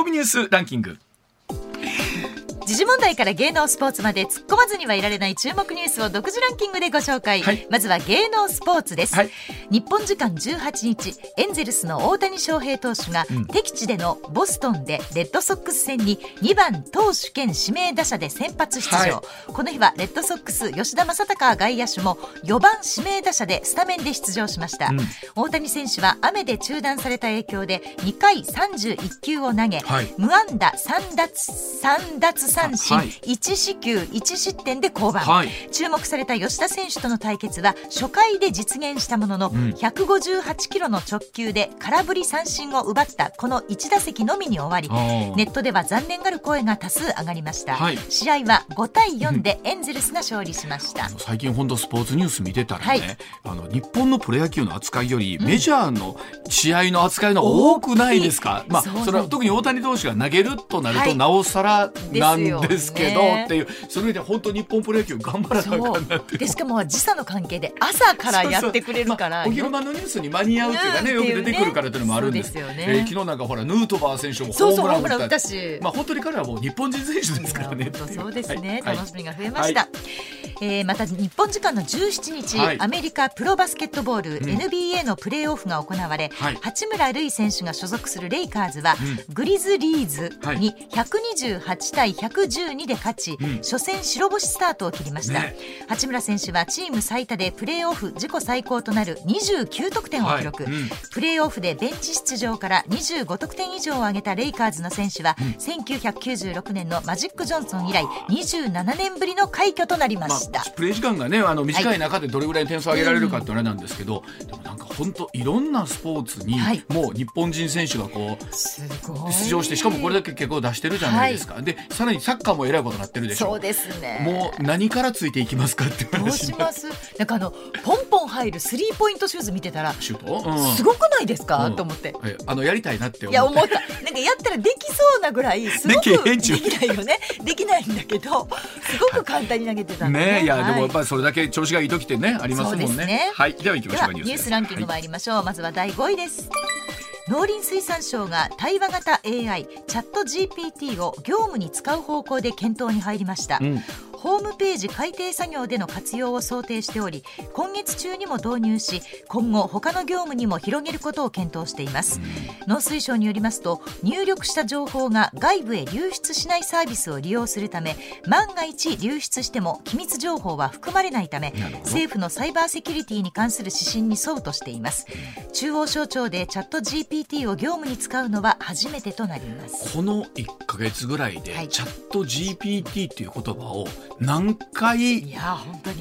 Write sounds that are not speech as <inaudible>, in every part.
コミニュースランキング。時事問題から芸能スポーツまで突っ込まずにはいられない注目ニュースを独自ランキングでご紹介、はい。まずは芸能スポーツです、はい。日本時間18日エンゼルスの大谷翔平投手が、うん。敵地でのボストンでレッドソックス戦に2番投手兼指名打者で先発出場、はい。この日はレッドソックス吉田正尚外野手も4番指名打者でスタメンで出場しました、うん。大谷選手は雨で中断された影響で2回31球を投げ、はい。無安打3奪3奪三振、はい。1四球1失点で降板、はい。注目された吉田選手との対決は初回で実現したものの、ん。158キロの直球で空振り三振を奪ったこの1打席のみに終わりネットでは残念がる声が多数上がりました、はい。試合は5対4でエンゼルスが勝利しました、<laughs> あの最近本当スポーツニュース見てたらね、はい。あの日本のプロ野球の扱いよりメジャーの試合の扱いの多くないですか、まあそれは特に大谷投手が投げるとなるとはい。なおさらなんですけど、っていうそれで本当日本プロ野球頑張らなあかんなってでしかも時差の関係で朝からやってくれるからまあお昼間のニュースに間に合うっていうかね、うん。よく出てくるからっていうのもあるんです。ですよね。えー昨日なんかほらヌートバー選手もそうホームラン打打っったたし、まあ本当に彼はもう日本人選手ですからね。そうですね、はい。楽しみが増えました、えーまた日本時間の17日、はい。アメリカプロバスケットボール、ん。NBA のプレーオフが行われ、はい。八村塁選手が所属するレイカーズは、うグリズリーズはい。に128対112で勝ち、うん。初戦白星スタートを切りました、ね。八村選手はチーム最多でプレーオフ自己最高となる29得点を記録、はい。うん。プレーオフでベンチ出場から25得点以上を挙げたレイカーズの選手は、1996年のマジック・ジョンソン以来27年ぶりの快挙となりまました。あ、プレー時間がねあの短い中でどれぐらい点数を上げられるかってあれなんですけど、でもなんか本当いろんなスポーツに、はい。もう日本人選手がこう出場してしかもこれだけ結構出してるじゃないですか、でさらにサッカーもえらいことになってるでしょ。そうですね。もう何からついていきますかっていうどうします？なんかあのポンポン入るスリーポイントシューズ見てたらシュート、うん。すごくないですか、うん。と思って。えあのやりたいなって思っていや思ったなんかやったらできそう。なぐらいすごくできないよねできないんだけどすごく簡単に投げてたんでね。い。や、でもやっりぱりそれだけ調子がいい時ってねありますもんね。ね。はい。では行きましょうかニュースランキングはい。参りましょう、まずは第5位です。農林水産省が対話型 AI チャット GPT を業務に使う方向で検討に入りました、うんホームページ改定作業での活用を想定しており今月中にも導入し今後他の業務にも広げることを検討しています、農水省によりますと入力した情報が外部へ流出しないサービスを利用するため万が一流出しても機密情報は含まれないため政府のサイバーセキュリティに関する指針に沿うとしています。中央省庁でチャット GPT を業務に使うのは初めてとなります。この1か月ぐらいで、はい。チャット GPT っていう言葉を何回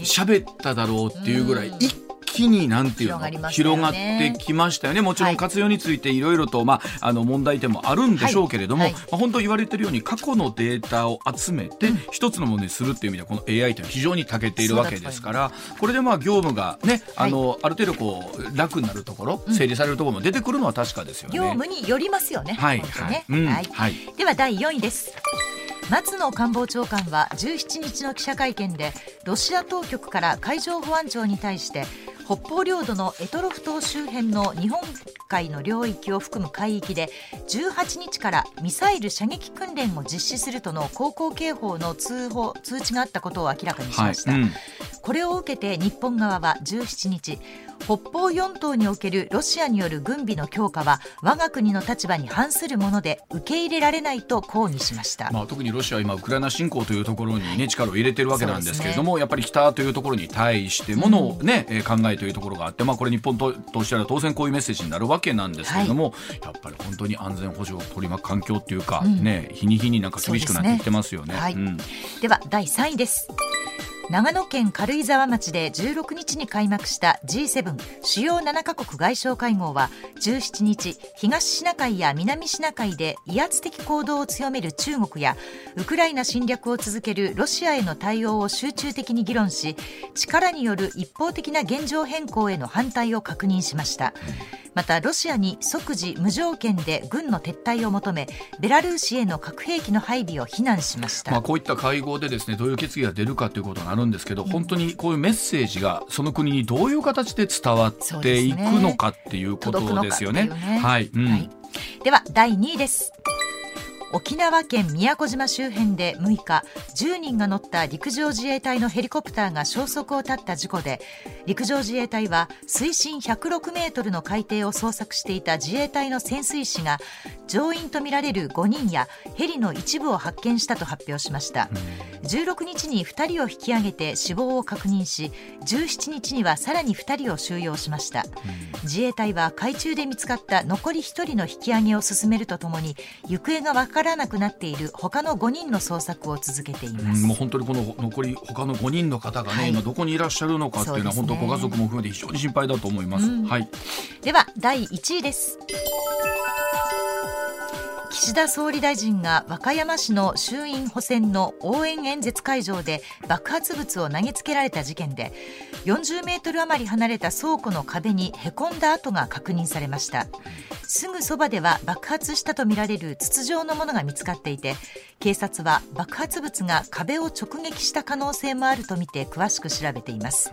喋っただろうっていうぐらいうん。一気になんていうの広がってきましたよね。もちろはいん活用についていろいろと、まあ、あの問題点もあるんでしょうけれども、はい。はい。まあ、本当言われてるように過去のデータを集めて一つのものにするっていう意味ではこの AI というのは非常に長けているわけですからこれでまあ業務がねあの、ある程度こう楽になるところ整理されるところも出てくるのは確かですよね。業務によりますよね。はい。はい。うん。はい。はい。では第4位です。松野官房長官は17日の記者会見でロシア当局から海上保安庁に対して北方領土の択捉島周辺の日本海の領域を含む海域で18日からミサイル射撃訓練を実施するとの航行警報の通報通知があったことを明らかにしました。はいうんこれを受けて日本側は17日北方四島におけるロシアによる軍備の強化は我が国の立場に反するもので受け入れられないと抗議しました、まあ、特にロシアは今ウクライナ侵攻というところに、ね、力を入れてるわけなんですけれども、やっぱり北というところに対してもの、ねえー考えというところがあって、まあ、これ日本ととしては当然こういうメッセージになるわけなんですけれども、やっぱり本当に安全保障を取り巻く環境っていうか、うん。ね、日に日になんか厳しくなってきてますよね。はい。うん。では第3位です長野県軽井沢町で16日に開幕した G7 主要7カ国外相会合は17日東シナ海や南シナ海で威圧的行動を強める中国やウクライナ侵略を続けるロシアへの対応を集中的に議論し力による一方的な現状変更への反対を確認しました。またロシアに即時無条件で軍の撤退を求めベラルーシへの核兵器の配備を非難しました、まあ、こういった会合でですねどういう決議が出るかということるんですけど、本当にこういうメッセージがその国にどういう形で伝わっていくのかっていうことですよね。ね。はい、うん。はい。では第2位です沖縄県宮古島周辺で6日10人が乗った陸上自衛隊のヘリコプターが消息を絶った事故で陸上自衛隊は水深106メートルの海底を捜索していた自衛隊の潜水士が乗員とみられる5人やヘリの一部を発見したと発表しました。16日に2人を引き上げて死亡を確認し17日にはさらに2人を収容しました。自衛隊は海中で見つかった残り1人の引き上げを進めるとともに行方が分からなくなっている他の5人の捜索を続けています、もう本当にこの残り他の5人の方がね、はい、今どこにいらっしゃるのかっていうのは、ね、本当ご家族も含めて非常に心配だと思います、うん、はい。では第1位です岸田総理大臣が和歌山市の衆院補選の応援演説会場で爆発物を投げつけられた事件で40メートル余り離れた倉庫の壁にへこんだ跡が確認されました。すぐそばでは爆発したとみられる筒状のものが見つかっていて警察は爆発物が壁を直撃した可能性もあるとみて詳しく調べています。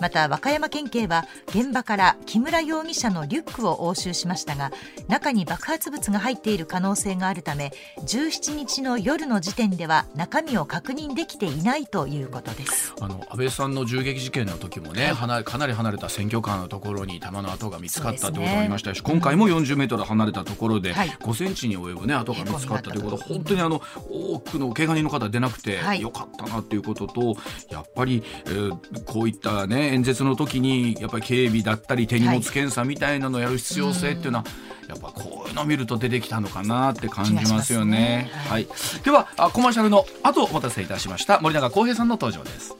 また和歌山県警は現場から木村容疑者のリュックを押収しましたが中に爆発物が入っている可能性があるため17日の夜の時点では中身を確認できていないということです。あの安倍さんの銃撃事件の時もね、はい、かなり離れた選挙カーのところに弾の跡が見つかったということがありましたし、ね、今回も40メートル離れたところで5センチに及ぶね跡が見つかったということ本当にあの多くの怪我人の方出なくてよかったなということと、やっぱり、えー、こういったね演説の時にやっぱり警備だったり手荷物検査みたいなのをやる必要性っていうのは、やっぱこういうのを見ると出てきたのかなって感じますよね。ねはい、ではあコマーシャルの後お待たせいたしました森永康平さんの登場です。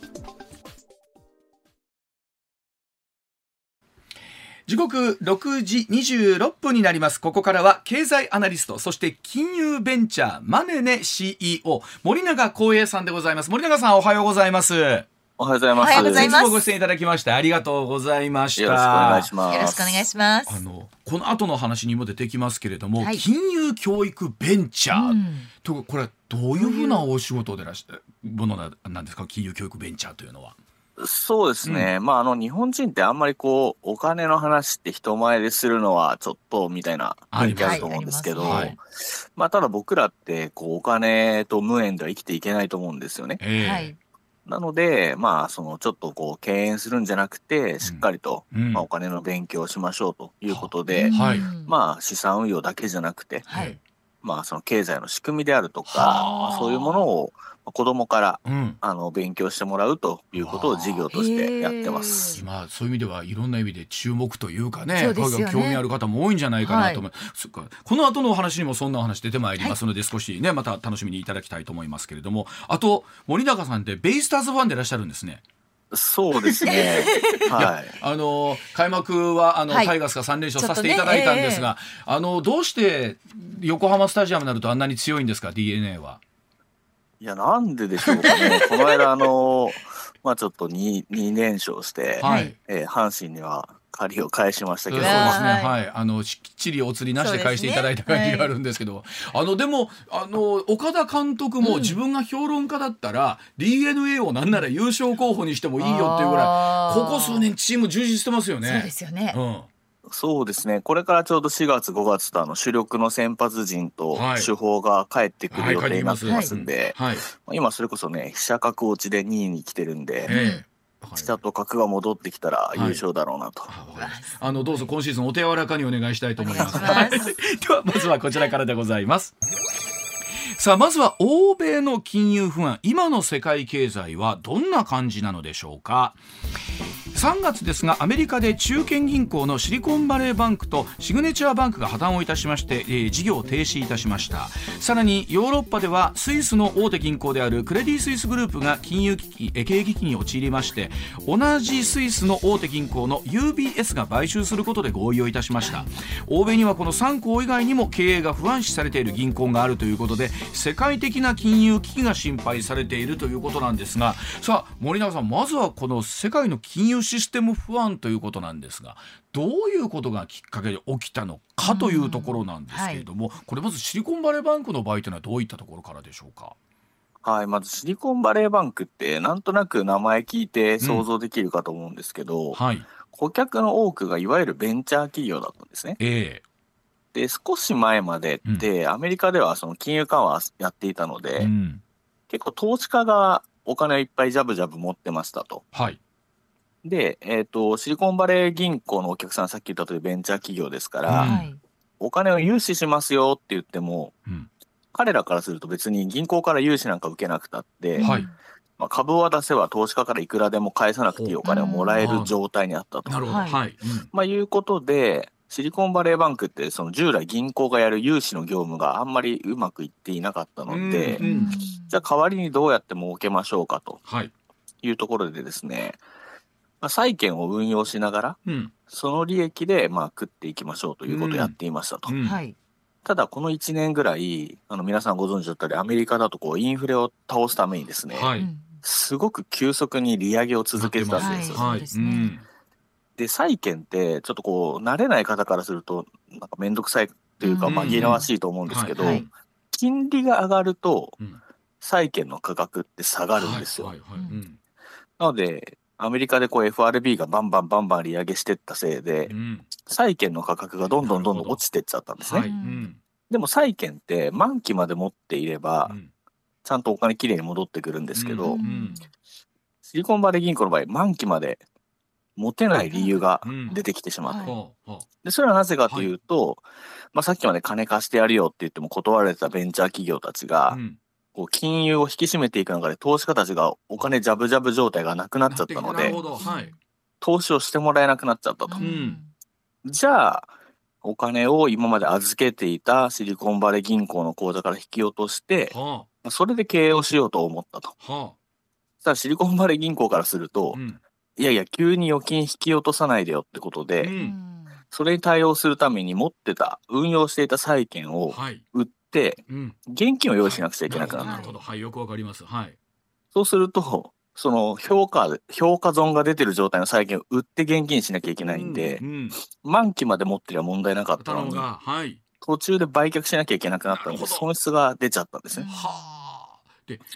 時刻6時26分になります。ここからは経済アナリスト、そして金融ベンチャーマネネ CEO 森永光平さんでございます。森永さんおはようございます。おはようございます。おはようございます。ご出演いただきましてありがとうございました。よろしくお願いします。よろしくお願いします。あのこの後の話にも出てきますけれども、はい、金融教育ベンチャー、うん、とこれはどういうふうなお仕事でらしてものなんですか？金融教育ベンチャーというのは。そうですね、うん、まああの日本人ってあんまりこうお金の話って人前でするのはちょっとみたいな雰囲気あると思うんですけど、はい、まあただ僕らってこうお金と無縁では生きていけないと思うんですよね。えーなので、まあ、そのちょっとこう敬遠するんじゃなくて、しっかりと、うん、まあ、お金の勉強をしましょうということで、はい、まあ、資産運用だけじゃなくて、はい、まあ、その経済の仕組みであるとか、そういうものを子供から、うん、あの勉強してもらうということを事業としてやってます。まあそういう意味ではいろんな意味で注目というかね、ね興味ある方も多いんじゃないかなと思います。はい、この後のお話にもそんなお話出てまいりますので、はい、少しねまた楽しみにいただきたいと思いますけれども、あと森永さんってベイスターズファンでいらっしゃるんですね。そうですね。<laughs> はい。あの開幕はあの、はい、タイガースが三連勝させていただいたんですが、ねえー、あのどうして横浜スタジアムになるとあんなに強いんですか？DNA は。いや、なんででしょうかね。<laughs> この間、あの、まあちょっと 2, 2連勝して、はい、えー、阪神には借りを返しましたけど。そうですね。はい。あの、きっちりお釣りなしで返していただいた感じがあるんですけど、ねはい、あの、でも、あの、岡田監督も自分が評論家だったら、うん、DNA をなんなら優勝候補にしてもいいよっていうぐらい、ここ数年チーム充実してますよね。そうですよね。うん。そうですね、これからちょうど4月、5月とあの主力の先発陣と主砲が帰ってくる予定になってますんで、今、それこそね、飛車角落ちで2位に来てるんで。飛車と角が戻ってきたら優勝だろうなと、はい、あのどうぞ今シーズンお手柔らかにお願いしたいと思います。<laughs> <laughs> ではまずはこちらからでございます。さあまずは欧米の金融不安。今の世界経済はどんな感じなのでしょうか？3月ですがアメリカで中堅銀行のシリコンバレーバンクとシグネチャーバンクが破綻をいたしまして、えー、事業を停止いたしました。さらにヨーロッパではスイスの大手銀行であるクレディ・スイスグループが金融危機、え経営危機に陥りまして同じスイスの大手銀行の UBS が買収することで合意をいたしました。欧米にはこの3行以外にも経営が不安視されている銀行があるということで世界的な金融危機が心配されているということなんですが。さあ森永さんまずはこの世界の金融システム不安ということなんですがどういうことがきっかけで起きたのかというところなんですけれども、はい、これまずシリコンバレーバンクの場合というのはどういったところからでしょうか？はい、まずシリコンバレーバンクってなんとなく名前聞いて想像できるかと思うんですけど、うん。はい、顧客の多くがいわゆるベンチャー企業だったんですね。え。で少し前までって、うん、アメリカではその金融緩和やっていたので、うん、結構投資家がお金をいっぱいジャブジャブ持ってましたと。はい、で、えーと、シリコンバレー銀行のお客さんさっき言ったとおりベンチャー企業ですから、うん、お金を融資しますよって言っても、彼らからすると別に銀行から融資なんか受けなくたって、はい。まあ、株を渡せば投資家からいくらでも返さなくていいお金をもらえる状態にあったと。なるほど、はい。まあ、いうことでシリコンバレーバンクってその従来銀行がやる融資の業務があんまりうまくいっていなかったので、うん。うん、じゃあ代わりにどうやって儲けましょうかというところでですね、まあ、債券を運用しながら、うん、その利益でまあ食っていきましょうということをやっていましたと。うん。うん、ただこの1年ぐらいあの皆さんご存知だったりアメリカだとこうインフレを倒すためにですね、はい、すごく急速に利上げを続けてたんですよ。はい、で債券ってちょっとこう慣れない方からするとなんか面倒くさいというか紛らわしいと思うんですけど、金利が上がると債券の価格って下がるんですよ。なのでアメリカでこう FRB がバンバンバンバン利上げしてったせいで、うん、債券の価格がどんどんどんどん落ちてっちゃったんですね。はい。うん、でも債券って満期まで持っていれば、うん。ちゃんとお金きれいに戻ってくるんですけど、うん、シリコンバレー銀行の場合満期まで持てない理由が出てきてしまって、でそれはなぜかとい。うと、はい、まあ、さっきまで金貸してやるよって言っても断られたベンチャー企業たちが、うん、こう金融を引き締めていく中で投資家たちがお金ジャブジャブ状態がなくなっちゃったので、はい、投資をしてもらえなくなっちゃったと。うん、じゃあお金を今まで預けていたシリコンバレー銀行の口座から引き落として、はあ。それで経営をしようと思ったと。はあ、さあシリコンバレー銀行からすると、うん、いやいや急に預金引き落とさないでよってことで、うん、それに対応するために持ってた運用していた債券を売っ現金を用意しなくちゃいけなくなった。なるほど、はい、よくわかります。はい。そうするとその評価評価損が出てる状態の債券を売って現金しなきゃいけないんで、うんうん、満期まで持ってりゃ問題なかったのに、はい、途中で売却しなきゃいけなくなったので損失が出ちゃったんですね。はあ。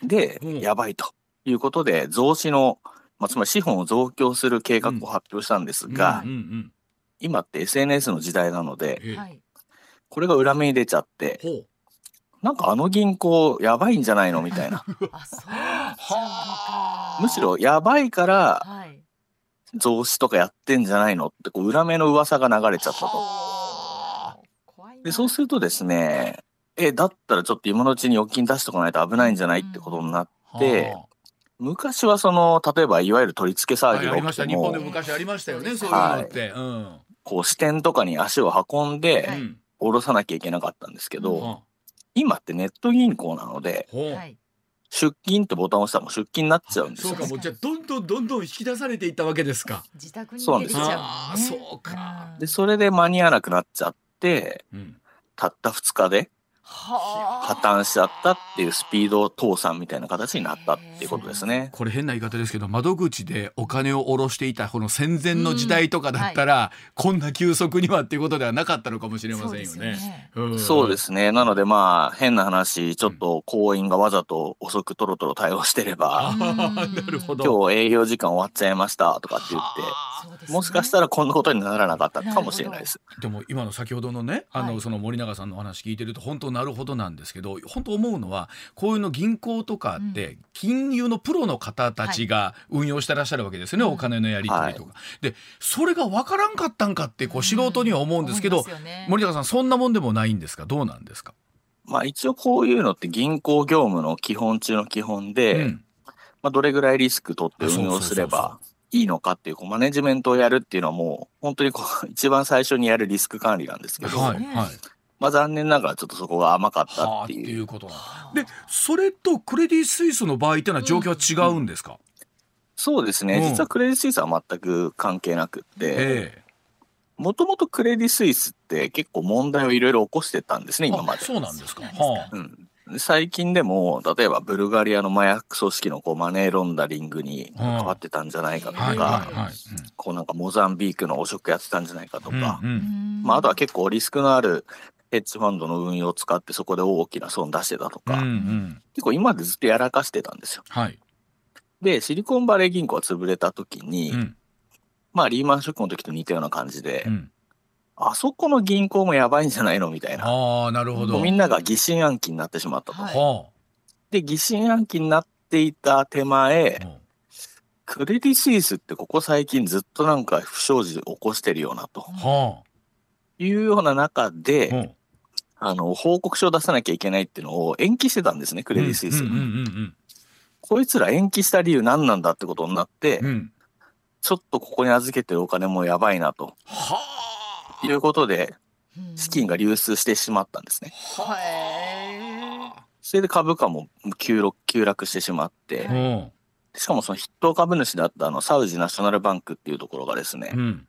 で、う。ん、やばいということで、増資の、まあ、つまり資本を増強する計画を発表したんですが、今って SNS の時代なので、これが裏目に出ちゃって、なんかあの銀行やばいんじゃないのみたいな。<laughs> むしろやばいから、増資とかやってんじゃないのってこう裏目の噂が流れちゃったと。でそうするとですねえ、だったらちょっと今のうちに預金出しとかないと危ないんじゃないってことになって、うん、昔はその、例えばいわゆる取り付け騒ぎが起きても、日本で昔ありましたよね、そういうのって。うん、こう支店とかに足を運んで、下ろさなきゃいけなかったんですけど、うん、今ってネット銀行なので、出金ってボタンを押したらもう出金になっちゃうんですよ。そうか、もうじゃどんどんどんどん引き出されていったわけですか。自宅に出ちゃう、ね、あそうか。で、それで間に合わなくなっちゃって、うん、たった2日で破綻しちゃったっていうスピード倒産みたいな形になったっていうことですね。これ変な言い方ですけど窓口でお金を下ろしていたこの戦前の時代とかだったら、うんはい、こんな急速にはっていうことではなかったのかもしれませんよね。そうですね。なのでまあ変な話ちょっと行員がわざと遅くとろとろ対応してれば、なるほど今日営業時間終わっちゃいましたとかって言って。もしかしたらこんなことにならなかったかもしれないです。でも今の先ほどのねあの、その森永さんのお話聞いてると本当なるほどなんですけど本当思うのはこういうの銀行とかって金融のプロの方たちが運用してらっしゃるわけですよね、お金のやり取りとか。でそれが分からんかったんかってこう素人には思うんですけど、森永さんそんなもんでもないんですか？どうなんですか？まあ一応こういうのって銀行業務の基本中の基本で、うん、まあ、どれぐらいリスク取って運用すればいいのかっていうこうマネジメントをやるっていうのはもう本当にこう一番最初にやるリスク管理なんですけど、はいはい、まあ残念ながらちょっとそこが甘かったっていう。いうことでそれとクレディ・スイスの場合っていうのは状況は違うんですか、うん、そうですね、うん、実はクレディ・スイスは全く関係なくってもともとクレディ・スイスって結構問題をいろいろ起こしてたんですね今まで。そうなんですか、はあ、うん最近でも例えばブルガリアの麻薬組織のこうマネーロンダリングに関わってたんじゃないかとか、こうなんかモザンビークの汚職やってたんじゃないかとか、まあ、あとは結構リスクのあるヘッジファンドの運用を使ってそこで大きな損出してたとか、結構今までずっとやらかしてたんですよ。はい、でシリコンバレー銀行が潰れた時に、うん、まあリーマンショックの時と似たような感じで、うんあそこの銀行もやばいんじゃないのみたいな。あなるほど。みんなが疑心暗鬼になってしまったと。はい、で疑心暗鬼になっていた手前、クレディ・スイスってここ最近ずっとなんか不祥事起こしてるようなと、はあ、いうような中で、あの報告書を出さなきゃいけないっていうのを延期してたんですねクレディ・スイス。こいつら延期した理由何なんだってことになって、うん、ちょっとここに預けてるお金もやばいなと。はあいうことで、資金が流出してしまったんですね。それで株価も急急落してしまって、しかもその筆頭株主だったあのサウジナショナルバンクっていうところがですね、うん、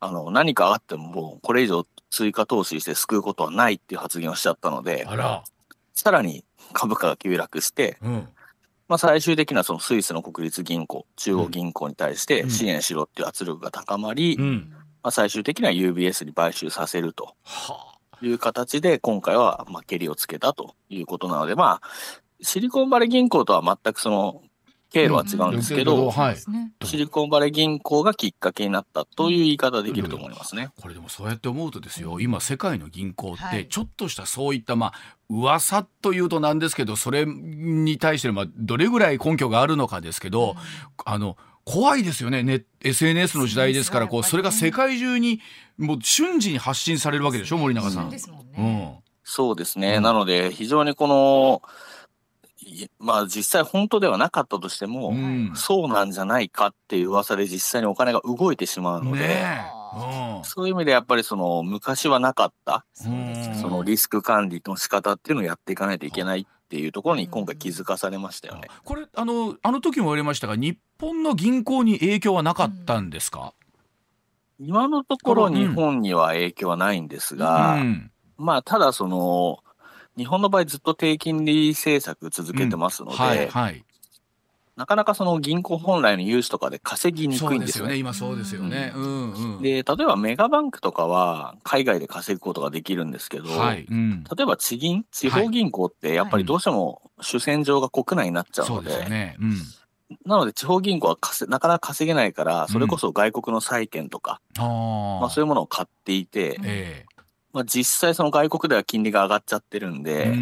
あの何かあってももうこれ以上追加投資して救うことはないっていう発言をしちゃったのでさらに株価が急落して、うん、まあ、最終的なそのスイスの国立銀行中央銀行に対して支援しろっていう圧力が高まり、うんまあ、最終的には UBS に買収させるという形で、今回はまあ蹴りをつけたということなので、まあ、シリコンバレー銀行とは全くその経路は違うんですけど、うんはい、シリコンバレー銀行がきっかけになったという言い方できると思いますね。これでもそうやって思うとですよ、今世界の銀行ってちょっとしたそういったまあ噂というとなんですけど、それに対してまあどれぐらい根拠があるのかですけど、うん、あの怖いですよね。ね SNS の時代ですからこうそれが世界中にもう瞬時に発信されるわけでしょ森永さん。そうですね、うん、なので非常にこのまあ実際本当ではなかったとしても、うん、そうなんじゃないかっていう噂で実際にお金が動いてしまうので、ねうん、そういう意味でやっぱりその昔はなかった、そのリスク管理の仕方っていうのをやっていかないといけないっていうところに今回気づかされましたよね。これあのあの時も言われましたが日本の銀行に影響はなかったんですか、今のところ日本には影響はないんですが、うん、まあただその日本の場合ずっと低金利政策続けてますので、うん。はいはい、なかなかその銀行本来の融資とかで稼ぎにくいんですよね。今そうですよね。うん。うん、で例えばメガバンクとかは海外で稼ぐことができるんですけど、はい。うん、例えば地銀地方銀行ってやっぱりどうしても主戦場が国内になっちゃうので。はい。ね。うん、なので地方銀行はなかなか稼げないからそれこそ外国の債券とか、うん、まあ、そういうものを買っていて、えー、まあ、実際その外国では金利が上がっちゃってるんで、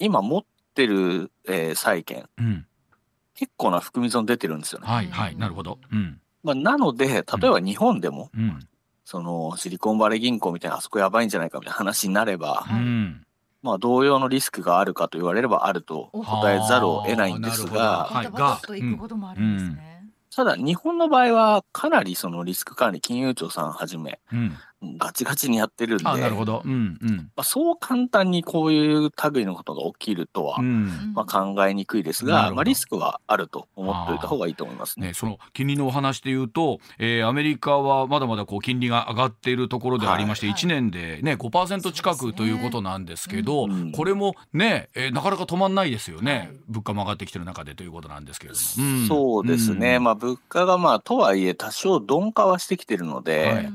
今持ってる、えー、債券、結構な含み損出てるんですよね。はいはい、なるほど。うん。まあ、なので、例えば日本でも、うん、そのシリコンバレー銀行みたいなあそこやばいんじゃないかみたいな話になれば、うん、まあ同様のリスクがあるかと言われればあると答えざるを得ないんですが、はい、が、ただ日本の場合はかなりそのリスク管理金融庁さんはじめ、うん、ガチガチにやってるんで、なるほど。うんうん。まあ、そう簡単にこういう類のことが起きるとは、うん、まあ、考えにくいですが、まあ、リスクはあると思っておいた方がいいと思いますね。ねその金利のお話でいうと、えー、アメリカはまだまだこう金利が上がっているところでありまして、はい、1年でね、5%近くということなんですけど、ねうん、これもね、えー、なかなか止まんないですよね、はい、物価も上がってきてる中でということなんですけれども。うん、そうですね、まあ、物価がまあとはいえ多少鈍化はしてきてるので、はい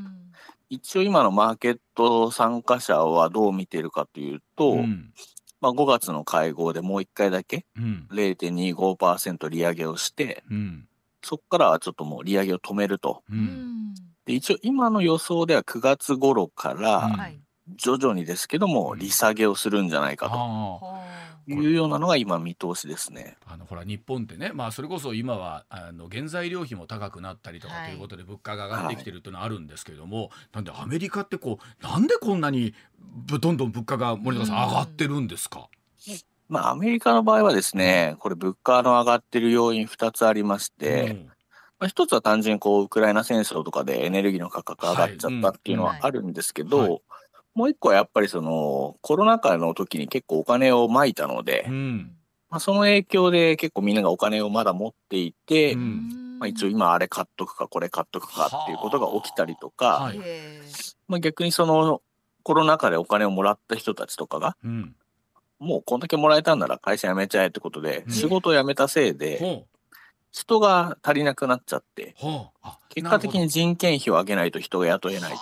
一応今のマーケット参加者はどう見てるかというと、うん、まあ、5月の会合でもう1回だけ0.25%利上げをして、うん、そこからはちょっともう利上げを止めると。うん、で一応今の予想では9月頃から徐々にですけども利下げをするんじゃないかと。いうようなのが今見通しですね。あのほら日本ってね、まあそれこそ今はあの原材料費も高くなったりとかということで物価が上がってきてるっていうのはあるんですけれども、はい、なんでアメリカってこうなんでこんなにどんどん物価が森田さん上がってるんですか？まあアメリカの場合はですね、これ物価の上がってる要因2つありまして。うん。まあ、一つは単純にこうウクライナ戦争とかでエネルギーの価格上がっちゃったっていうのはあるんですけど、はいうんはい、もう一個はやっぱりそのコロナ禍の時に結構お金をまいたので、うん、まあ、その影響で結構みんながお金をまだ持っていて、うん、まあ、一応今あれ買っとくかこれ買っとくかっていうことが起きたりとか、はい、まあ、逆にそのコロナ禍でお金をもらった人たちとかが、うん、もうこんだけもらえたんなら会社辞めちゃえってことで、仕事を辞めたせいで、人が足りなくなっちゃって、結果的に人件費を上げないと人が雇えない。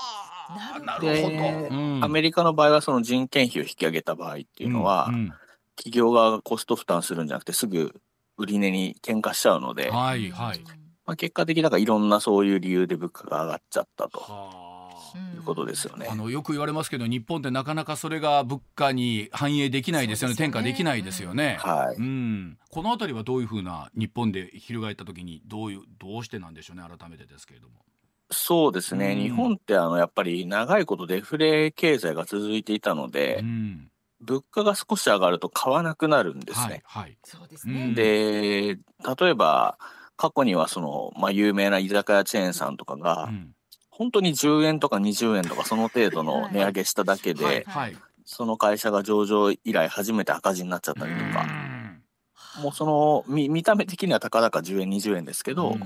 なるほど、うん、アメリカの場合はその人件費を引き上げた場合っていうのは、うんうん、企業側がコスト負担するんじゃなくてすぐ売り値に転嫁しちゃうので、はいはい。まあ、結果的だからいろんなそういう理由で物価が上がっちゃったと。いうことですよね。あのよく言われますけど日本ってなかなかそれが物価に反映できないですよね、ね、転嫁できないですよね。はい、うん、この辺りはどういうふうな日本で翻った時にどういうどうしてなんでしょうね改めてですけれども。そうですね、うん、日本ってあのやっぱり長いことデフレ経済が続いていたので、うん、物価が少し上がると買わなくなるんですね。はい、はい、そうですね。で例えば過去にはその、まあ、有名な居酒屋チェーンさんとかが、うん、本当に10円とか20円とかその程度の値上げしただけで、はいはい、その会社が上場以来初めて赤字になっちゃったりとか、もうその見見た目的にはたかだか10円20円ですけど、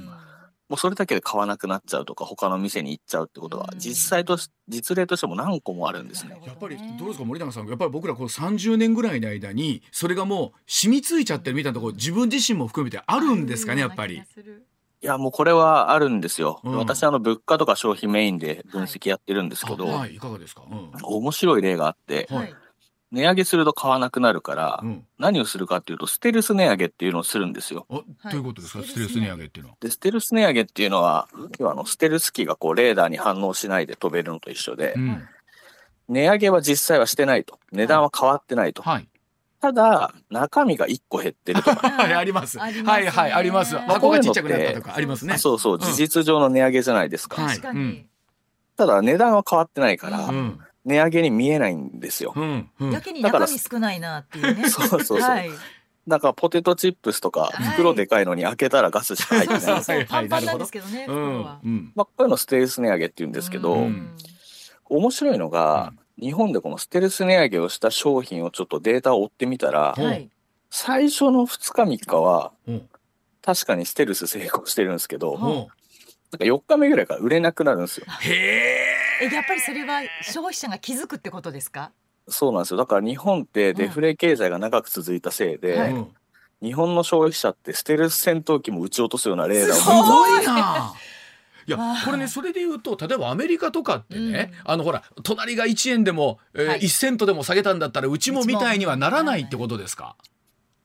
もうそれだけで買わなくなっちゃうとか他の店に行っちゃうってことは実際と実例としても何個もあるんですね。やっぱりどうですか森永さん。やっぱり僕らこの30年ぐらいの間にそれがもう染みついちゃってるみたいなところ自分自身も含めてあるんですかねやっぱり。いやもうこれはあるんですよ。うん、私あの物価とか消費メインで分析やってるんですけど、はい、いかがですか、うん、面白い例があって、はい、値上げすると買わなくなるから、うん、何をするかっていうと、ステルス値上げっていうのをするんですよ。どういうことですか、はい、ステルス値上げっていうのは。で、ステルス値上げっていうのは、要はあのステルス機がこうレーダーに反応しないで飛べるのと一緒で、うん、値上げは実際はしてないと。値段は変わってないと。はい、ただ、中身が1個減ってるとか。あります。はいはい、あります。箱がちっちゃくなったとかありますね。そうそう、事実上の値上げじゃないですか。確かに。ただ、値段は変わってないから、うん値上げに見えないんですよ。うんうん、やけに中身少ないなっていうね。<laughs> そうそうそう。はい、だからポテトチップスとか袋でかいのに開けたらガスしか入ってない。そうそうパンパンなんですけどね。袋は。まあこういうのステルス値上げって言うんですけど、面白いのが、日本でこのステルス値上げをした商品をちょっとデータを追ってみたら、はい、最初の2日3日は、確かにステルス成功してるんですけど、なんか4日目ぐらいから売れなくなるんですよ。へえ。えやっぱりそれは消費者が気づくってことですか？そうなんですよ。だから日本ってデフレ経済が長く続いたせいで、うんはい、日本の消費者ってステルス戦闘機も撃ち落とすような例だすごい。な。<laughs> いやこれねそれで言うと例えばアメリカとかってね、うん、あのほら隣が1円でも、えーはい、1セントでも下げたんだったらうちもみたいにはならないってことですか、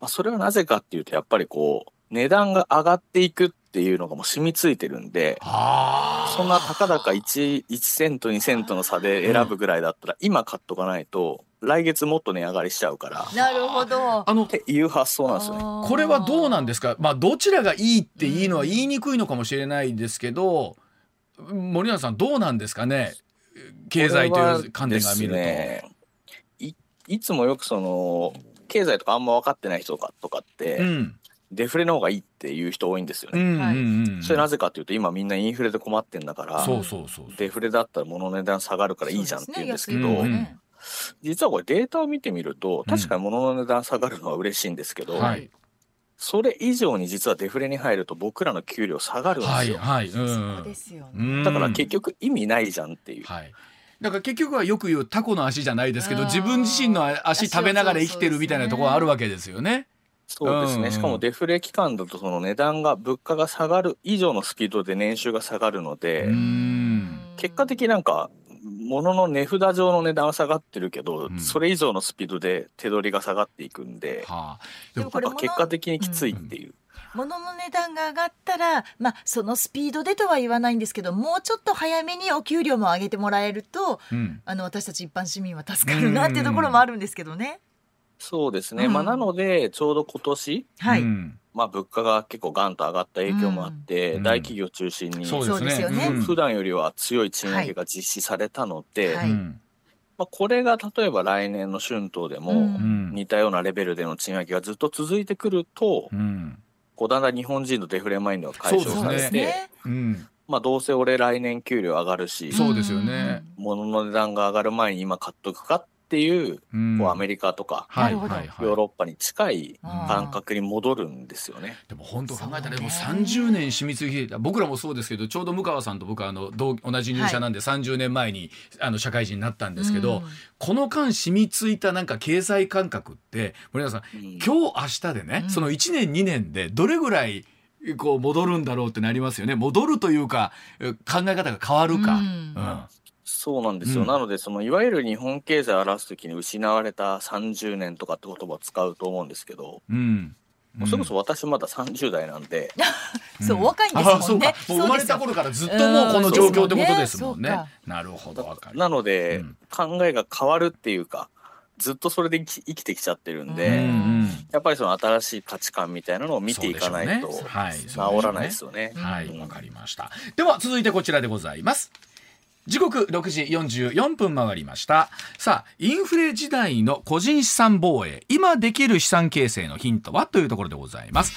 まあ、それはなぜかっていうとやっぱりこう値段が上がっていくっていうのがもう染みついてるんでそんなたかだか 1, 1セント2セントの差で選ぶぐらいだったら、今買っとかないと来月もっと値上がりしちゃうからなるほど。あのっていう発想なんですよね。これはどうなんですか？まあどちらがいいっていいのは言いにくいのかもしれないですけど、森永さんどうなんですかね？経済という観点が見ると。ね、いいつもよくその経済とかあんま分かってない人とかとかって、うん、デフレの方がいいっていう人多いんですよね。うんうんうん、それなぜかというと今みんなインフレで困ってんだからそうそうそうデフレだったら物の値段下がるからいいじゃんって言うんですけど、ね、実はこれデータを見てみると確かに物の値段下がるのは嬉しいんですけど、うんはい、それ以上に実はデフレに入ると僕らの給料下がるんですよ。はいはい、そうですよね、だから結局意味ないじゃんっていう。はい。だから結局はよく言うタコの足じゃないですけど自分自身の足食べながら生きてるみたいなところあるわけですよね。そうですね、うんうん、しかもデフレ期間だとその値段が物価が下がる以上のスピードで年収が下がるので結果的なんか物の値札上の値段は下がってるけど、うん、それ以上のスピードで手取りが下がっていくんで、はあ、でも結果的にきついっていう。物の値段が上がったら、まあ、そのスピードでとは言わないんですけどもうちょっと早めにお給料も上げてもらえると、うん、あの私たち一般市民は助かるなっていうところもあるんですけどね。そうですね、うん、まあ、なのでちょうど今年、はい。まあ、物価が結構ガンと上がった影響もあって、うん、大企業中心に、そうですよね、普段よりは強い賃上げが実施されたので、はい、まあ、これが例えば来年の春闘でも似たようなレベルでの賃上げがずっと続いてくると、うん、こうだんだん日本人のデフレマインドが解消されて、ね。うん、まあ、どうせ俺来年給料上がるしそうですよね。物の値段が上がる前に今買っとくかっっていう,、こうアメリカとか、はいヨーロッパに近い感覚に戻るんですよね。でも本当考えたらでも30年染みついてた僕らもそうですけどちょうど向川さんと僕はあの同同じ入社なんで30年前にあの社会人になったんですけど、この間染みついたなんか経済感覚って森永さん、今日明日でね、その1年2年でどれぐらいこう戻るんだろうってなりますよね。戻るというか考え方が変わるか。うんそうなんですよ。うん、なので、そのいわゆる日本経済を表すときに失われた30年とかって言葉を使うと思うんですけど、うん、うん、それこそ私まだ30代なんで、<laughs> そう若いんですもんね。もう生まれた頃からずっともうこの状況ってことですもんね。なるほどなので、考えが変わるっていうか。ずっとそれで生きてきちゃってるんで、やっぱりその新しい価値観みたいなのを見ていかないと、治らないですよね。はい、わ、かりました。では続いてこちらでございます。時刻6時44分回りました。さあインフレ時代の個人資産防衛今できる資産形成のヒントはというところでございます。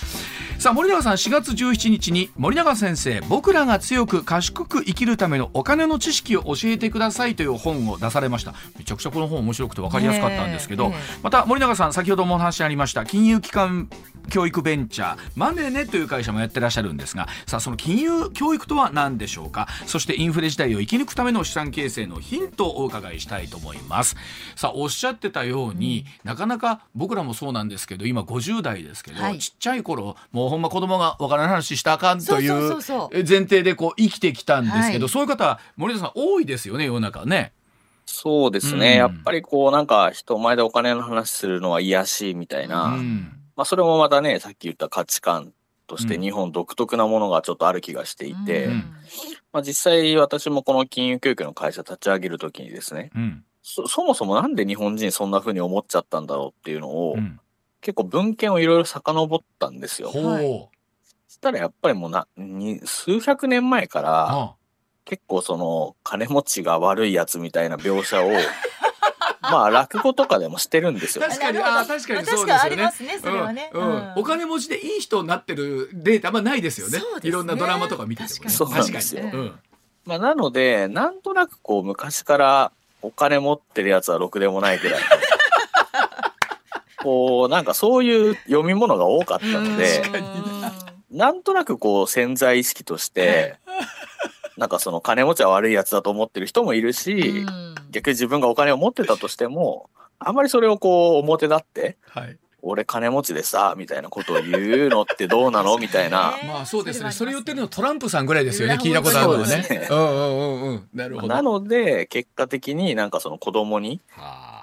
さあ森永さん4月17日に森永先生僕らが強く賢く生きるためのお金の知識を教えてくださいという本を出されました。めちゃくちゃこの本面白くて分かりやすかったんですけど、また森永さん先ほどもお話ありました金融機関教育ベンチャーマネネという会社もやってらっしゃるんですがさあその金融教育とは何でしょうか？そしてインフレ時代を生き抜くための資産形成のヒントをお伺いしたいと思います。さあおっしゃってたように、うん、なかなか僕らもそうなんですけど今50代ですけど、はい、ちっちゃい頃もうほんま子供がわからない話したあかんという前提でこう生きてきたんですけど、はい、そういう方森田さん多いですよね世の中ね。そうですね、うん、やっぱりこうなんか人前でお金の話するのは癒しいみたいな、うん、まあ、それもまたねさっき言った価値観として日本独特なものがちょっとある気がしていて、うん、まあ、実際私もこの金融教育の会社立ち上げる時にですね、そそもそもなんで日本人そんな風に思っちゃったんだろうっていうのを、結構文献をいろいろ遡ったんですよ。そしたらやっぱりもうなに数百年前から、結構その金持ちが悪いやつみたいな描写をまあ落語とかでもしてるんですよ。確かに。あ確かにそうですよね。ねそれはね、うん、うん、お金持ちでいい人になってるデータまないですよね。ね。いろんなドラマとか見てても、ね、そうなんですよ。うん、まあなのでなんとなくこう昔からお金持ってるやつはろくでもないぐらい。<laughs> こうなんかそういう読み物が多かったので、なんとなくこう潜在意識として。なんかその金持ちは悪いやつだと思ってる人もいるし、逆に自分がお金を持ってたとしてもあんまりそれをこう表立って、はい、俺金持ちでさみたいなことを言うのってどうなの？<laughs> みたいな。まあそうですね。それ言ってるのトランプさんぐらいですよね聞いたことあるのはね。ね。うんうんうんなるほど。なので結果的になんかその子供に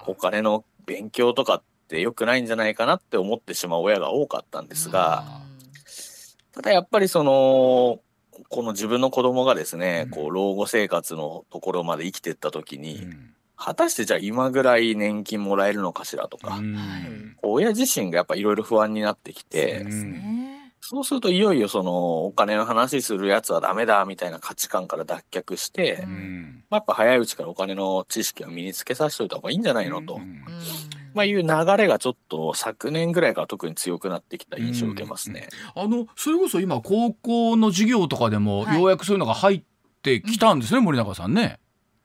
お金の勉強とかってよくないんじゃないかなって思ってしまう親が多かったんですがただやっぱりそのこの自分の子供がですね、うん、こう老後生活のところまで生きていった時に、うん、果たしてじゃあ今ぐらい年金もらえるのかしらとか、うん、親自身がやっぱいろいろ不安になってきて、そうするといよいよそのお金の話するやつはダメだみたいな価値観から脱却して、まあ、やっぱ早いうちからお金の知識を身につけさせておいた方がいいんじゃないのと。まあ、いう流れがちょっと昨年ぐらいから特に強くなってきた印象を受けますね。あのそれこそ今高校の授業とかでもようやくそういうのが入ってきたんですね、はい、森永さんね。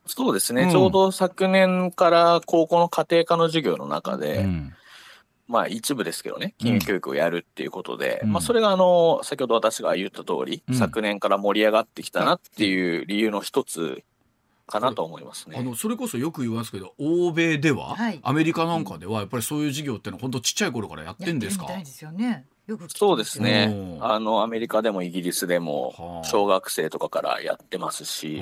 そうですね、うん、ちょうど昨年から高校の家庭科の授業の中で、うん、まあ一部ですけどね金融教育をやるっていうことで、うん、まあ、それがあの先ほど私が言った通り、昨年から盛り上がってきたなっていう理由の一つかなと思いますね。あのそれこそよく言いますけど欧米では、はい、アメリカなんかではやっぱりそういう授業ってのは本当ちっちゃい頃からやってんですか？ですよね。そうですね。あのアメリカでもイギリスでも小学生とかからやってますし、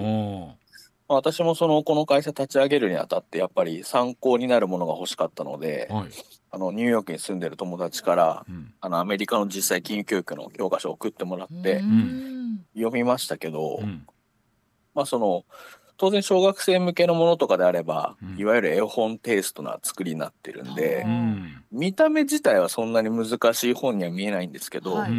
私もそのこの会社立ち上げるにあたってやっぱり参考になるものが欲しかったので、はい、あのニューヨークに住んでる友達から、うん、あのアメリカの実際金融教育の教科書を送ってもらって読みましたけど、うん、まあその当然小学生向けのものとかであれば、うん、いわゆる絵本テイストな作りになってるんで、うん、見た目自体はそんなに難しい本には見えないんですけど、はい、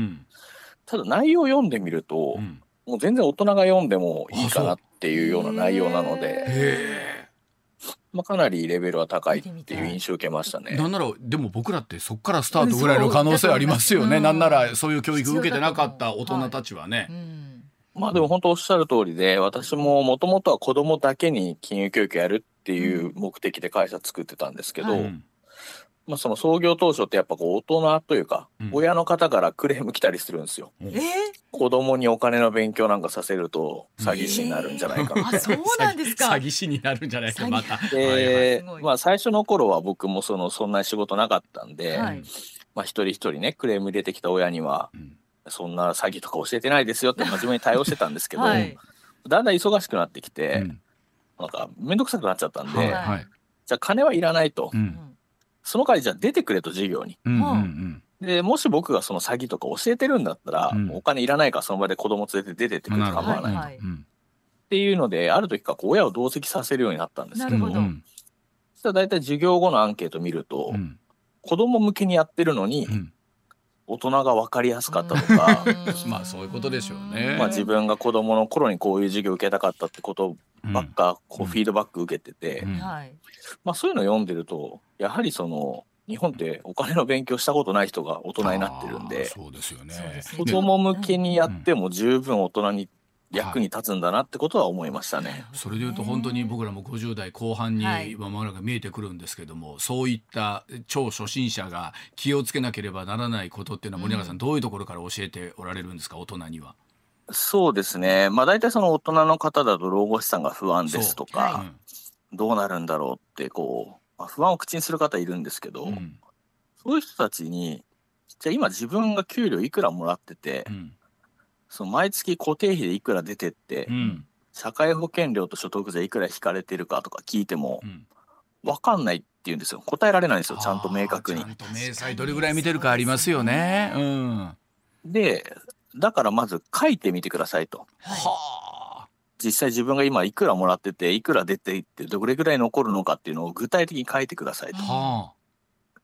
ただ内容を読んでみると、うん、もう全然大人が読んでもいいかなっていうような内容なので。まあ、かなりレベルは高いっていう印象を受けましたね。なんならでも僕らってそこからスタートぐらいの可能性ありますよね。なんならそういう教育受けてなかった大人たちはね。はいまあでも本当おっしゃる通りで、私ももともとは子供だけに金融教育やるっていう目的で会社作ってたんですけど、はい、まあその創業当初ってやっぱこう大人というか、親の方からクレーム来たりするんですよ。えー、子供にお金の勉強なんかさせると詐欺師になるんじゃないかみたいな。えー、そうなんですか？詐欺師になるんじゃないか <laughs> また。で、まあ最初の頃は僕もそのそんな仕事なかったんで、はい、まあ一人一人ねクレーム出てきた親には。うんそんな詐欺とか教えてないですよって <laughs> 真面目に対応してたんですけど、はい、だんだん忙しくなってきて、うん、なんか面倒くさくなっちゃったんで、はい、じゃあ金はいらないと、うん、その代わりじゃあ出てくれと授業に、うんうんうん、でもし僕がその詐欺とか教えてるんだったら、うん、お金いらないからその場で子供連れて出てってくれて構わない、はい、っていうのである時からこう親を同席させるようになったんですけど、うん、そしたら大体授業後のアンケート見ると、うん、子供向けにやってるのに、大人が分かりやすかったとか。まあそういうことでしょうね、まあ、自分が子供の頃にこういう授業を受けたかったってことばっかこうフィードバック受けてて、まあ、そういうのを読んでるとやはりその日本ってお金の勉強したことない人が大人になってるんでそうですよね。子供向けにやっても十分大人に役に立つんだなってことは思いましたね。それでいうと本当に僕らも50代後半にまもなく見えてくるんですけども、はい、そういった超初心者が気をつけなければならないことっていうのは森永さん、どういうところから教えておられるんですか？大人には。そうですね、まあ、大体その大人の方だと老後資産が不安ですとか、はい、どうなるんだろうってこう、まあ、不安を口にする方いるんですけど、うん、そういう人たちにじゃあ今自分が給料いくらもらってて、うん、その毎月固定費でいくら出てって、うん、社会保険料と所得税いくら引かれてるかとか聞いても、分かんないって言うんですよ答えられないんですよちゃんと明確に。ちゃんと明細どれぐらい見てるかありますよね。うん、でだからまず書いてみてくださいと。はあ、実際自分が今いくらもらってていくら出ていってどれぐらい残るのかっていうのを具体的に書いてくださいと。は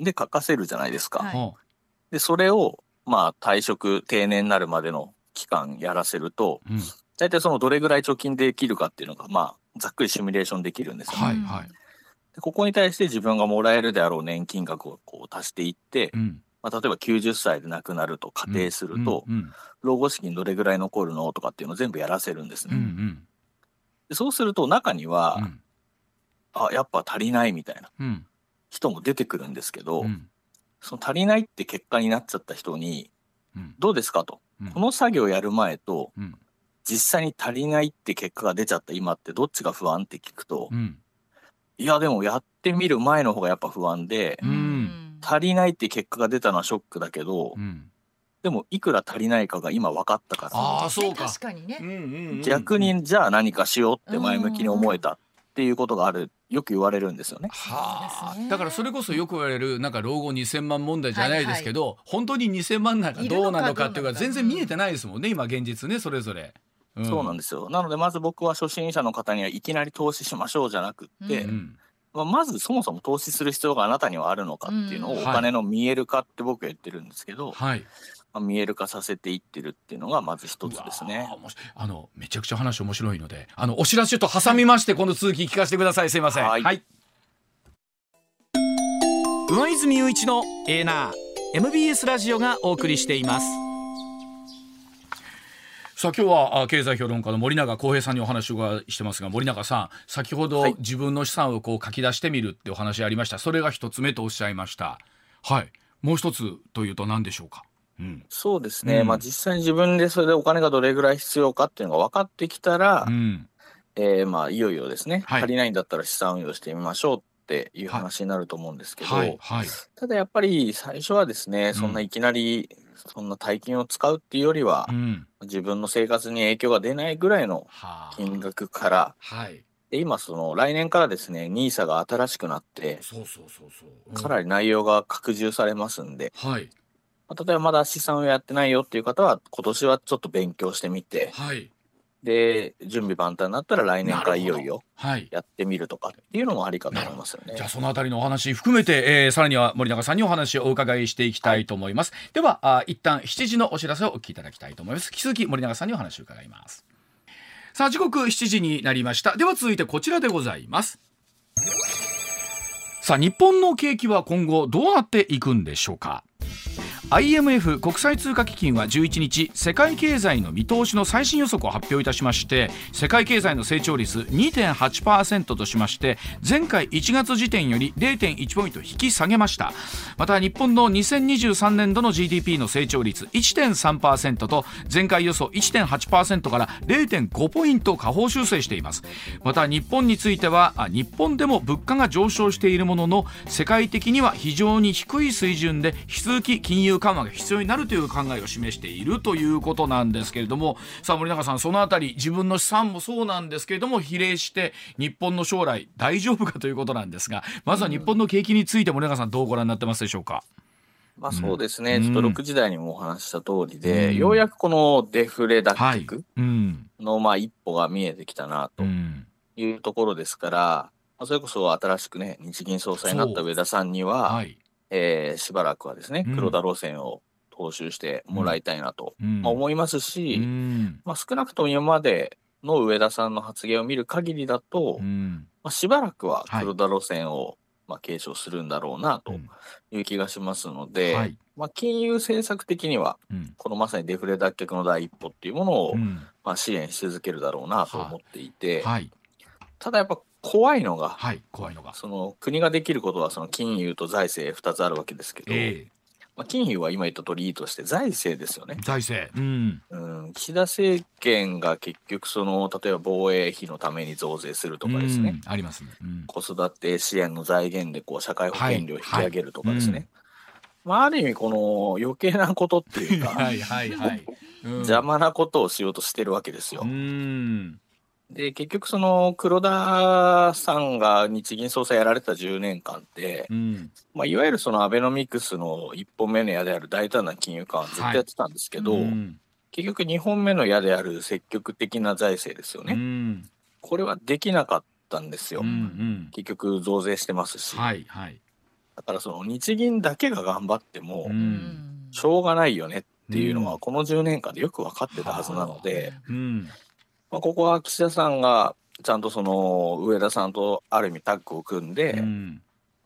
あ、で書かせるじゃないですか。はい、でそれをまあ退職定年になるまでの期間やらせると、うん、大体そのどれぐらい貯金できるかっていうのが、まあ、ざっくりシミュレーションできるんですよね。はいはい、でここに対して自分がもらえるであろう年金額をこう足していって、うん、まあ、例えば90歳で亡くなると仮定すると、うんうんうん、老後資金どれぐらい残るのとかっていうのを全部やらせるんですね。うんうん、でそうすると中には、うん、あやっぱ足りないみたいな人も出てくるんですけど、その足りないって結果になっちゃった人に、どうですかと。この作業やる前と、実際に足りないって結果が出ちゃった今ってどっちが不安って聞くと、いやでもやってみる前の方がやっぱ不安で、足りないって結果が出たのはショックだけど、でもいくら足りないかが今分かったから。ああそうか。確かにね、逆にじゃあ何かしようって前向きに思えたっていうことがあるよく言われるんですよね。はあ、だからそれこそよく言われるなんか老後2,000万問題じゃないですけど、はいはい、本当に2,000万なんかどうなのかっていうか。全然見えてないですもんね今現実ねそれぞれ。うん、そうなんですよ。なのでまず僕は初心者の方にはいきなり投資しましょうじゃなくって、うん、まあ、まずそもそも投資する必要があなたにはあるのかっていうのをお金の見える化って僕は言ってるんですけど、はい、まあ、見える化させていってるっていうのがまず一つですね。あのめちゃくちゃ話面白いのであのお知らせと挟みまして、この続き聞かせてください。すいません。はい、はい、上泉雄一のエーナー MBS ラジオがお送りしています。さあ今日は経済評論家の森永康平さんにお話をしてますが森永さん先ほど自分の資産をこう書き出してみるってお話ありました。それが一つ目とおっしゃいました。はい。もう一つというと何でしょうか？うん、そうですね、うん、まあ実際に自分でそれでお金がどれぐらい必要かっていうのが分かってきたら、うん、えー、まあいよいよですね、はい、足りないんだったら資産運用してみましょうっていう話になると思うんですけど、はい。はい、ただやっぱり最初はですねそんないきなりそんな大金を使うっていうよりは、自分の生活に影響が出ないぐらいの金額から、はい。で今その来年からですね NISA が新しくなってそうそうそうそう。かなり内容が拡充されますんで、はい、まあ、例えばまだ資産をやってないよっていう方は、今年はちょっと勉強してみて、はい、で、準備万端になったら来年からいよいよやってみるとかっていうのもありかと思いますよね。じゃあそのあたりのお話含めて、えー、さらには森永さんにお話をお伺いしていきたいと思います。はい、ではあ、一旦7時のお知らせをお聞きいただきたいと思います。引き続き森永さんにお話を伺います。さあ、時刻7時になりました。では続いてこちらでございます。さあ、日本の景気は今後どうなっていくんでしょうか。IMF 国際通貨基金は11日世界経済の見通しの最新予測を発表いたしまして世界経済の成長率2.8%としまして前回1月時点より0.1ポイント引き下げました。また日本の2023年度の GDP の成長率1.3%と前回予想1.8%から0.5ポイント下方修正しています。また日本については日本でも物価が上昇しているものの世界的には非常に低い水準で引き続き金融緩和が必要になるという考えを示しているということなんですけれどもさあ森永さんそのあたり自分の資産もそうなんですけれども比例して日本の将来大丈夫かということなんですがまずは日本の景気について森永さんどうご覧になってますでしょうか？まあそうですね、うん、ちょっと6時台にもお話した通りで、うん、ようやくこのデフレ脱却のまあ一歩が見えてきたなというところですから、まあ、それこそ新しくね、日銀総裁になった上田さんには、はい、えー、しばらくはですね、黒田路線を踏襲してもらいたいなと、まあ、思いますし、まあ、少なくとも今までの上田さんの発言を見る限りだと、まあ、しばらくは黒田路線を、まあ、継承するんだろうなという気がしますので、はい、まあ、金融政策的には、このまさにデフレ脱却の第一歩っていうものを、まあ、支援し続けるだろうなと思っていて、はい、ただやっぱ怖いのが、はい、怖いのが。その国ができることはその金融と財政2つあるわけですけど、えーまあ、金融は今言った通りいいとして財政ですよね。財政、うん、うん、岸田政権が結局その例えば防衛費のために増税するとかですね、ありますね、うん、子育て支援の財源でこう社会保険料を引き上げるとかですね、はいはい、まあ、ある意味この余計なことっていうかはいはい、はい、邪魔なことをしようとしてるわけですよ。うんで、結局その黒田さんが日銀総裁やられた10年間って、うん、まあ、いわゆるそのアベノミクスの1本目の矢である大胆な金融緩和ずっとやってたんですけど、はい。うん、結局2本目の矢である積極的な財政ですよね。うん、これはできなかったんですよ。うんうん、結局増税してますし。はいはい、だからその日銀だけが頑張っても、しょうがないよねっていうのはこの10年間でよく分かってたはずなので、うんまあ、ここは岸田さんがちゃんとその上田さんとある意味タッグを組んで、うん、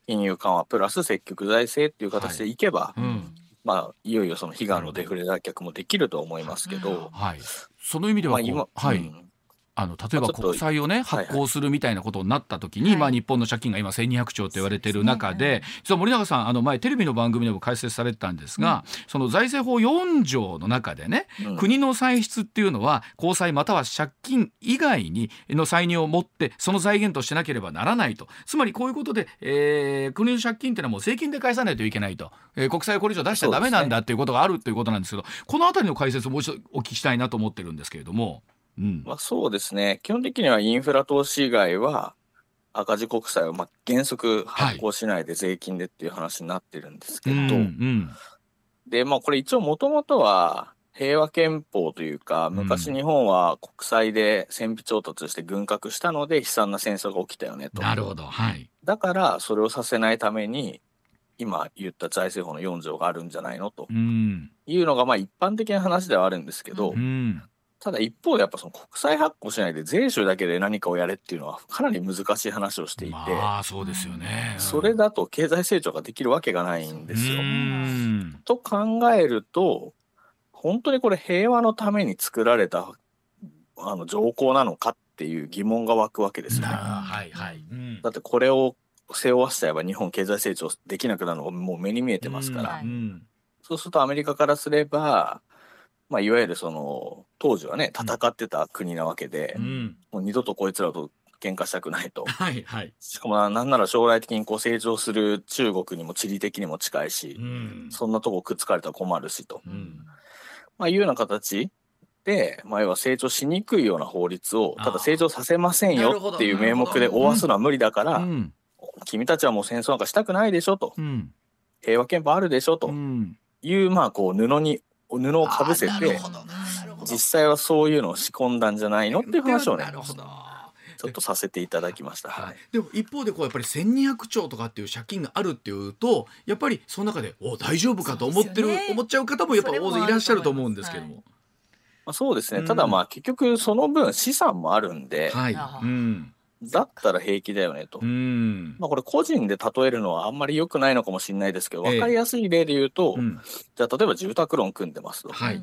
金融緩和プラス積極財政っていう形でい。けば、はいうん、まあ、いよいよその悲願のデフレ脱却もできると思いますけど、はい、その意味では、まあ、今、はい、うんあの例えば国債をね発行するみたいなことになった時に、はい。はい、まあ、日本の借金が今1200兆と言われている中で、ね、実は森永さんあの前テレビの番組でも解説されてたんですが、うん、その財政法4条の中でね、うん、国の歳出っていうのは公債または借金以外にの歳入を持ってその財源としなければならないと。つまりこういうことで、えー、国の借金っていうのはもう税金で返さないといけないと、えー、国債をこれ以上出しちゃだめなんだっていうことがあるということなんですけど、ね、この辺りの解説をもう一度お聞きしたいなと思ってるんですけれども。うん。まあ、そうですね、基本的にはインフラ投資以外は、赤字国債をまあ原則発行しないで税金でっていう話になってるんですけど、はいうんうん、で、まあ、これ一応もともとは平和憲法というか、昔日本は国債で戦費調達して軍拡したので悲惨な戦争が起きたよねと。なるほど。はい。だからそれをさせないために、今言った財政法の4条があるんじゃないのと。いうのがまあ一般的な話ではあるんですけど、うん、ただ一方でやっぱその国債発行しないで税収だけで何かをやれっていうのはかなり難しい話をしていて、まあそうですよね、それだと経済成長ができるわけがないんですよ。と考えると本当にこれ平和のために作られたあの条項なのかっていう疑問が湧くわけですよね。はいはい、うん、だってこれを背負わせちゃえば日本経済成長できなくなるのがもう目に見えてますから、うん、そうするとアメリカからすればまあ、いわゆるその当時はね戦ってた国なわけで、うん、もう二度とこいつらと喧嘩したくないと、<laughs> はいはい、しかもなんなら将来的にこう成長する中国にも地理的にも近いし、うん、そんなとこくっつかれたら困るしと、うん、まあ、いうような形で、まあ、要は成長しにくいような法律をただ成長させませんよっていう名目で負わすのは無理だから、君たちはもう戦争なんかしたくないでしょと、平和憲法あるでしょと。いう、まあこう布に布をかぶせて実際はそういうのを仕込んだんじゃないの？っていう話をねちょっとさせていただきました、はい、でも一方でこうやっぱり1200兆とかっていう借金があるっていうとやっぱりその中でお大丈夫かと思ってる、ね、思っちゃう方もやっぱ大勢いらっしゃると思うんですけども。まあ、そうですね、ただまあ結局その分資産もあるんで、はい。うん、だったら平気だよねと。まあこれ個人で例えるのはあんまり良くないのかもしれないですけど、分かりやすい例で言うと、えーうん、じゃあ例えば住宅ローン組んでますと。はい。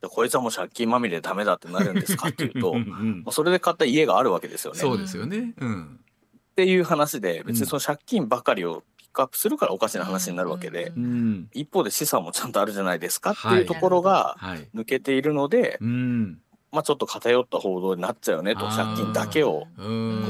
でこいつはもう借金まみれでダメだってなるんですかっていうとうん、それで買った家があるわけですよね。そうですよね、うん、っていう話で別にその借金ばかりをピックアップするからおかしな話になるわけで、うん、一方で資産もちゃんとあるじゃないですかっていうところが抜けているので、まあ、ちょっと偏った報道になっちゃうよねと借金だけをこ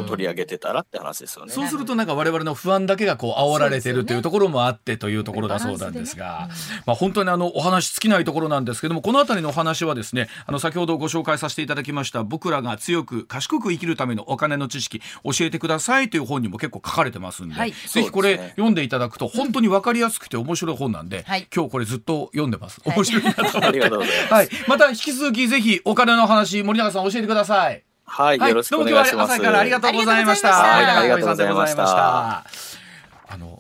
う取り上げてたらって話ですよね。そうするとなんか我々の不安だけがこう煽られてるというところもあってというところだそうなんですが、まあ、本当にあのお話尽きないところなんですけどもこの辺りのお話はですねあの先ほどご紹介させていただきました僕らが強く賢く生きるためのお金の知識教えてくださいという本にも結構書かれてますんで、はい、ぜひこれ読んでいただくと本当に分かりやすくて面白い本なんで、はい、今日これずっと読んでます。面白いなと思って。はい、また引き続きぜひお金の話森永さん教えてください。はい、よろしくお願いします。朝からありがとうございました。はい、ありがとうございました。あの